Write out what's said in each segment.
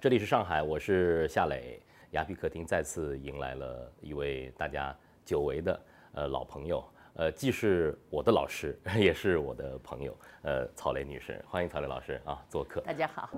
这里是上海，我是夏磊。雅痞客厅再次迎来了一位大家久违的呃老朋友，呃，既是我的老师，也是我的朋友，呃，曹磊女士，欢迎曹磊老师啊做客。大家好。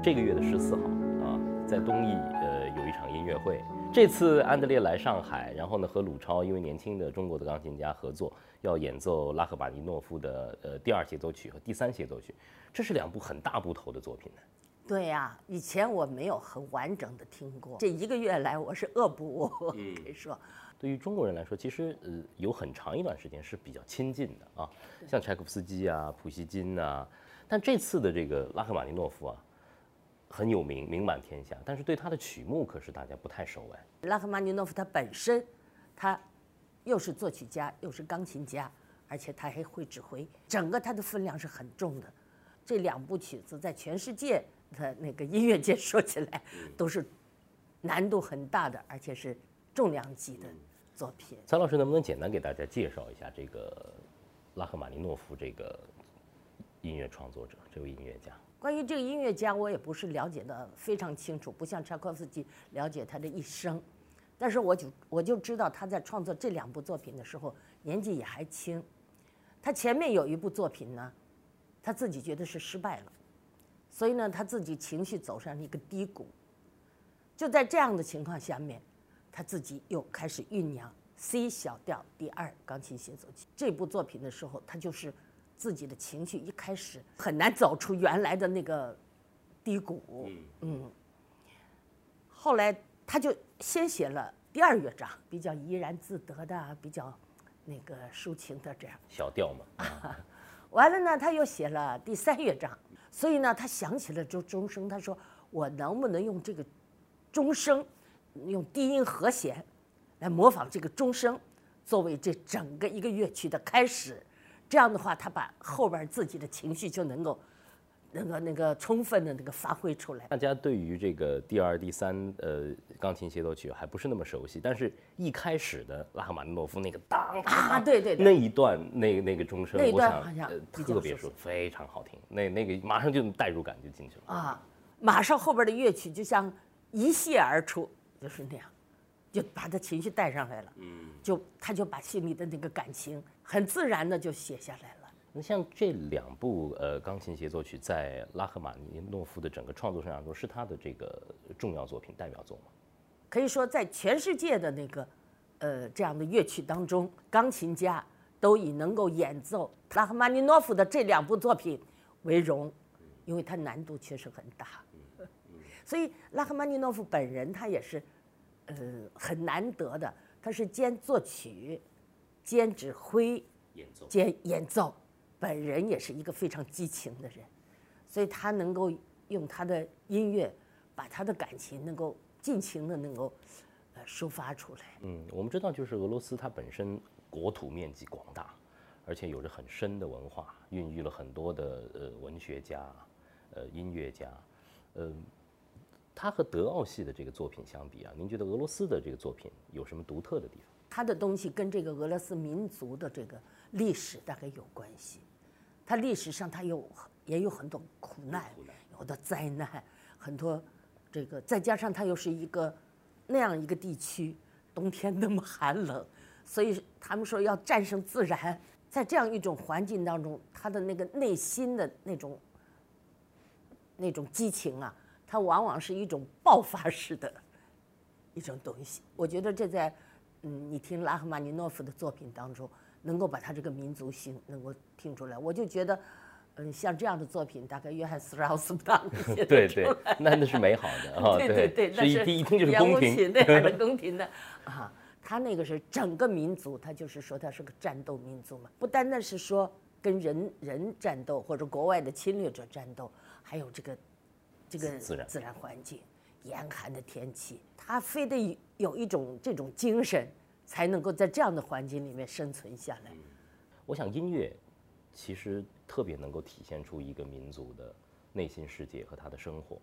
这个月的十四号啊，在东艺呃有一场音乐会。这次安德烈来上海，然后呢和鲁超，因为年轻的中国的钢琴家合作，要演奏拉赫玛尼诺夫的呃第二协奏曲和第三协奏曲，这是两部很大部头的作品呢。对呀，以前我没有很完整的听过，这一个月来我是恶补。可以说，对于中国人来说，其实呃有很长一段时间是比较亲近的啊，像柴可夫斯基啊、普希金啊，但这次的这个拉赫玛尼诺夫啊。很有名，名满天下，但是对他的曲目可是大家不太熟哎。拉赫玛尼诺夫他本身，他又是作曲家，又是钢琴家，而且他还会指挥，整个他的分量是很重的。这两部曲子在全世界的那个音乐界说起来，都是难度很大的，而且是重量级的作品。蔡老师能不能简单给大家介绍一下这个拉赫玛尼诺夫这个音乐创作者，这位音乐家？关于这个音乐家，我也不是了解的非常清楚，不像柴可夫斯基了解他的一生。但是我就我就知道他在创作这两部作品的时候年纪也还轻。他前面有一部作品呢，他自己觉得是失败了，所以呢他自己情绪走上了一个低谷。就在这样的情况下面，他自己又开始酝酿 C 小调第二钢琴协奏曲这部作品的时候，他就是。自己的情绪一开始很难走出原来的那个低谷，嗯，后来他就先写了第二乐章，比较怡然自得的，比较那个抒情的这样小调嘛。完了呢，他又写了第三乐章，所以呢，他想起了周钟声，他说：“我能不能用这个钟声，用低音和弦来模仿这个钟声，作为这整个一个乐曲的开始？”这样的话，他把后边自己的情绪就能够，那个那个充分的那个发挥出来。大家对于这个第二、第三呃钢琴协奏曲还不是那么熟悉，但是一开始的拉赫玛尼诺夫那个当啊，对对，对那一段那那个钟声，我想特别说非常好听，那那个马上就代入感就进去了啊，马上后边的乐曲就像一泻而出，就是那样。就把他情绪带上来了，嗯，就他就把心里的那个感情很自然的就写下来了。那像这两部呃钢琴协奏曲，在拉赫玛尼诺夫的整个创作生涯中，是他的这个重要作品、代表作吗？可以说，在全世界的那个呃这样的乐曲当中，钢琴家都以能够演奏拉赫玛尼诺夫的这两部作品为荣，因为它难度确实很大。所以拉赫玛尼诺夫本人他也是。呃，很难得的，他是兼作曲、兼指挥、演奏、兼演奏，本人也是一个非常激情的人，所以他能够用他的音乐，把他的感情能够尽情的能够呃抒发出来。嗯，我们知道，就是俄罗斯它本身国土面积广大，而且有着很深的文化，孕育了很多的呃文学家、呃音乐家，呃。它和德奥系的这个作品相比啊，您觉得俄罗斯的这个作品有什么独特的地方？他的东西跟这个俄罗斯民族的这个历史大概有关系，它历史上它有也有很多苦难，有的灾难，很多这个再加上它又是一个那样一个地区，冬天那么寒冷，所以他们说要战胜自然，在这样一种环境当中，他的那个内心的那种那种激情啊。它往往是一种爆发式的一种东西，我觉得这在嗯，你听拉赫玛尼诺夫的作品当中，能够把他这个民族性能够听出来。我就觉得，嗯，像这样的作品，大概约翰斯劳斯不当写对对，那那是美好的 啊，对对对，那是一听就是宫廷，对，还是 宫廷的啊。他那个是整个民族，他就是说他是个战斗民族嘛，不单单是说跟人人战斗或者国外的侵略者战斗，还有这个。这个自然自然环境，严寒的天气，他非得有一种这种精神，才能够在这样的环境里面生存下来。我想音乐其实特别能够体现出一个民族的内心世界和他的生活。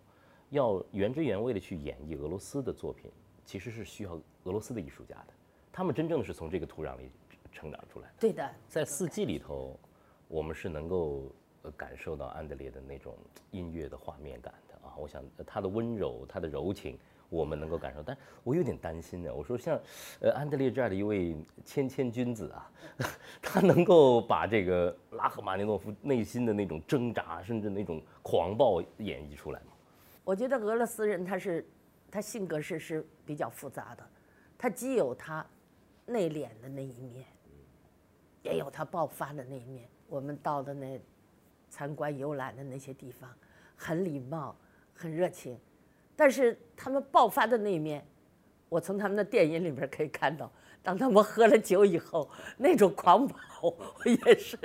要原汁原味的去演绎俄罗斯的作品，其实是需要俄罗斯的艺术家的。他们真正的是从这个土壤里成长出来的。对的，在四季里头，我们是能够呃感受到安德烈的那种音乐的画面感。我想他的温柔，他的柔情，我们能够感受。但我有点担心呢，我说像呃安德烈这样的一位谦谦君子啊，他能够把这个拉赫玛尼诺夫内心的那种挣扎，甚至那种狂暴演绎出来吗？我觉得俄罗斯人他是，他性格是是比较复杂的，他既有他内敛的那一面，也有他爆发的那一面。我们到的那参观游览的那些地方，很礼貌，很热情，但是他们爆发的那一面，我从他们的电影里边可以看到，当他们喝了酒以后，那种狂暴也是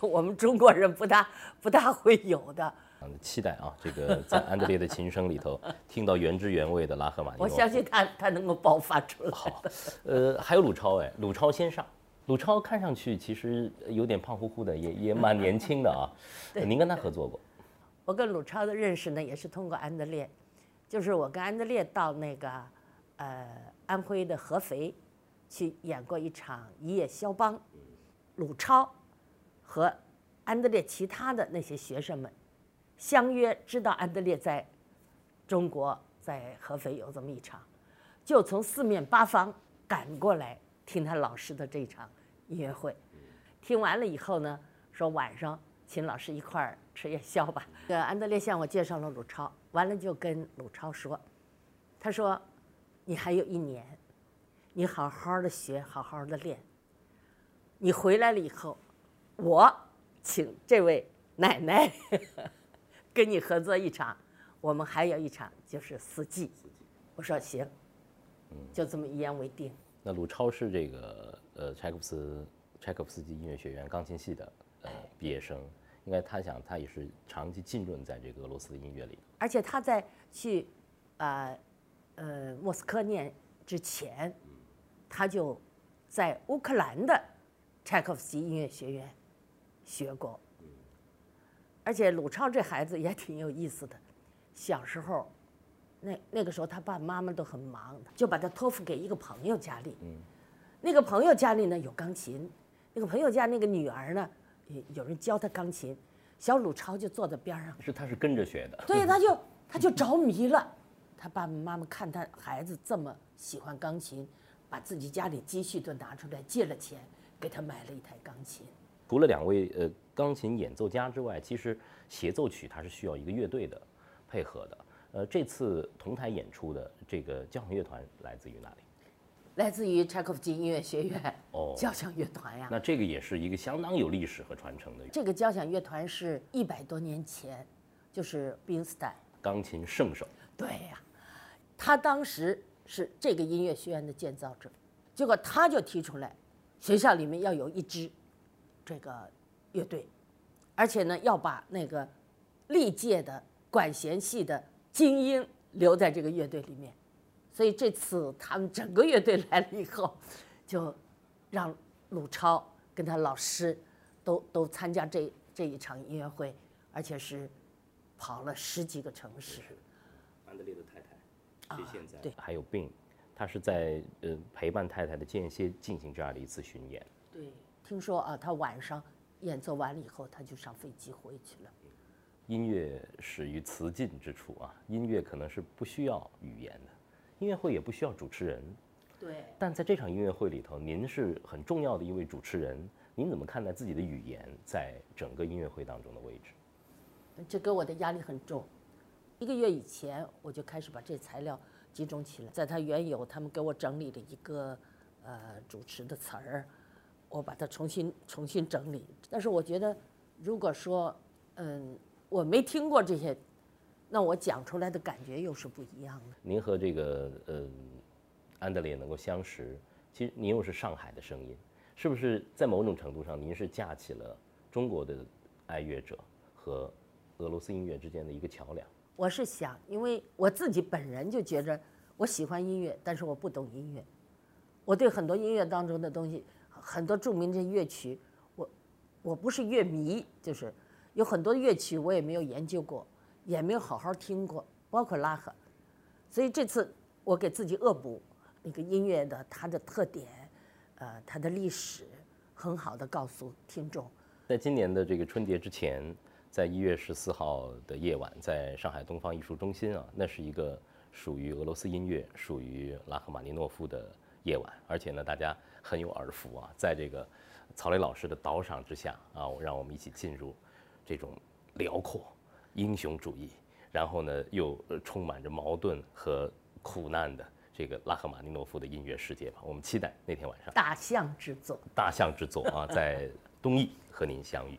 我们中国人不大不大会有的。期待啊，这个在安德烈的琴声里头听到原汁原味的拉赫玛尼诺夫。我相信他他能够爆发出来。好，呃，还有鲁超哎，鲁超先上。鲁超看上去其实有点胖乎乎的，也也蛮年轻的啊。您跟他合作过？我跟鲁超的认识呢，也是通过安德烈，就是我跟安德烈到那个呃安徽的合肥去演过一场《一夜肖邦》，鲁超和安德烈其他的那些学生们相约，知道安德烈在中国在合肥有这么一场，就从四面八方赶过来听他老师的这场音乐会。听完了以后呢，说晚上请老师一块儿吃夜宵吧。呃，安德烈向我介绍了鲁超，完了就跟鲁超说，他说你还有一年，你好好的学，好好的练。你回来了以后，我请这位奶奶 跟你合作一场，我们还有一场就是四季。我说行，就这么一言为定。那鲁超是这个呃柴可夫斯柴可夫斯基音乐学院钢琴系的呃毕业生，应该他想他也是长期浸润在这个俄罗斯的音乐里。而且他在去啊呃莫斯科念之前，他就在乌克兰的柴可夫斯基音乐学院学过。而且鲁超这孩子也挺有意思的，小时候，那那个时候他爸爸妈妈都很忙，就把他托付给一个朋友家里。那个朋友家里呢有钢琴，那个朋友家那个女儿呢，有有人教他钢琴，小鲁超就坐在边上。是他是跟着学的。所以他就他就着迷了。他爸爸妈妈看他孩子这么喜欢钢琴，把自己家里积蓄都拿出来借了钱，给他买了一台钢琴。除了两位呃钢琴演奏家之外，其实协奏曲它是需要一个乐队的配合的。呃，这次同台演出的这个交响乐团来自于哪里？来自于柴可夫斯基音乐学院哦交响乐团呀。那这个也是一个相当有历史和传承的这个交响乐团是一百多年前，就是宾斯坦。钢琴圣手。对呀、他当时是这个音乐学院的建造者，结果他就提出来，学校里面要有一支这个乐队，而且呢要把那个历届的管弦系的精英留在这个乐队里面。所以这次他们整个乐队来了以后，就让鲁超跟他老师都都参加这这一场音乐会，而且是跑了十几个城市。安德烈的太太谢现在对还有病，他是在呃陪伴太太的间歇进行这样的一次巡演。对，听说啊，他晚上演奏完了以后，他就上飞机回去了。音乐始于词尽之处啊，音乐可能是不需要语言的，音乐会也不需要主持人。对，但在这场音乐会里头，您是很重要的一位主持人，您怎么看待自己的语言在整个音乐会当中的位置？这给我的压力很重。一个月以前，我就开始把这材料集中起来，在他原有他们给我整理的一个呃主持的词儿，我把它重新重新整理。但是我觉得，如果说嗯我没听过这些，那我讲出来的感觉又是不一样的。您和这个呃安德烈能够相识，其实您又是上海的声音，是不是在某种程度上您是架起了中国的爱乐者和俄罗斯音乐之间的一个桥梁？我是想，因为我自己本人就觉着我喜欢音乐，但是我不懂音乐。我对很多音乐当中的东西，很多著名的乐曲，我我不是乐迷，就是有很多乐曲我也没有研究过，也没有好好听过，包括拉赫。所以这次我给自己恶补那个音乐的它的特点，呃，它的历史，很好的告诉听众，在今年的这个春节之前，在一月十四号的夜晚，在上海东方艺术中心啊，那是一个属于俄罗斯音乐、属于拉赫玛尼诺夫的夜晚，而且呢，大家很有耳福啊，在这个曹磊老师的导赏之下啊，让我们一起进入这种辽阔、英雄主义，然后呢，又呃充满着矛盾和苦难的这个拉赫玛尼诺夫的音乐世界吧。我们期待那天晚上大象之作。大象之作啊，在东艺和您相遇。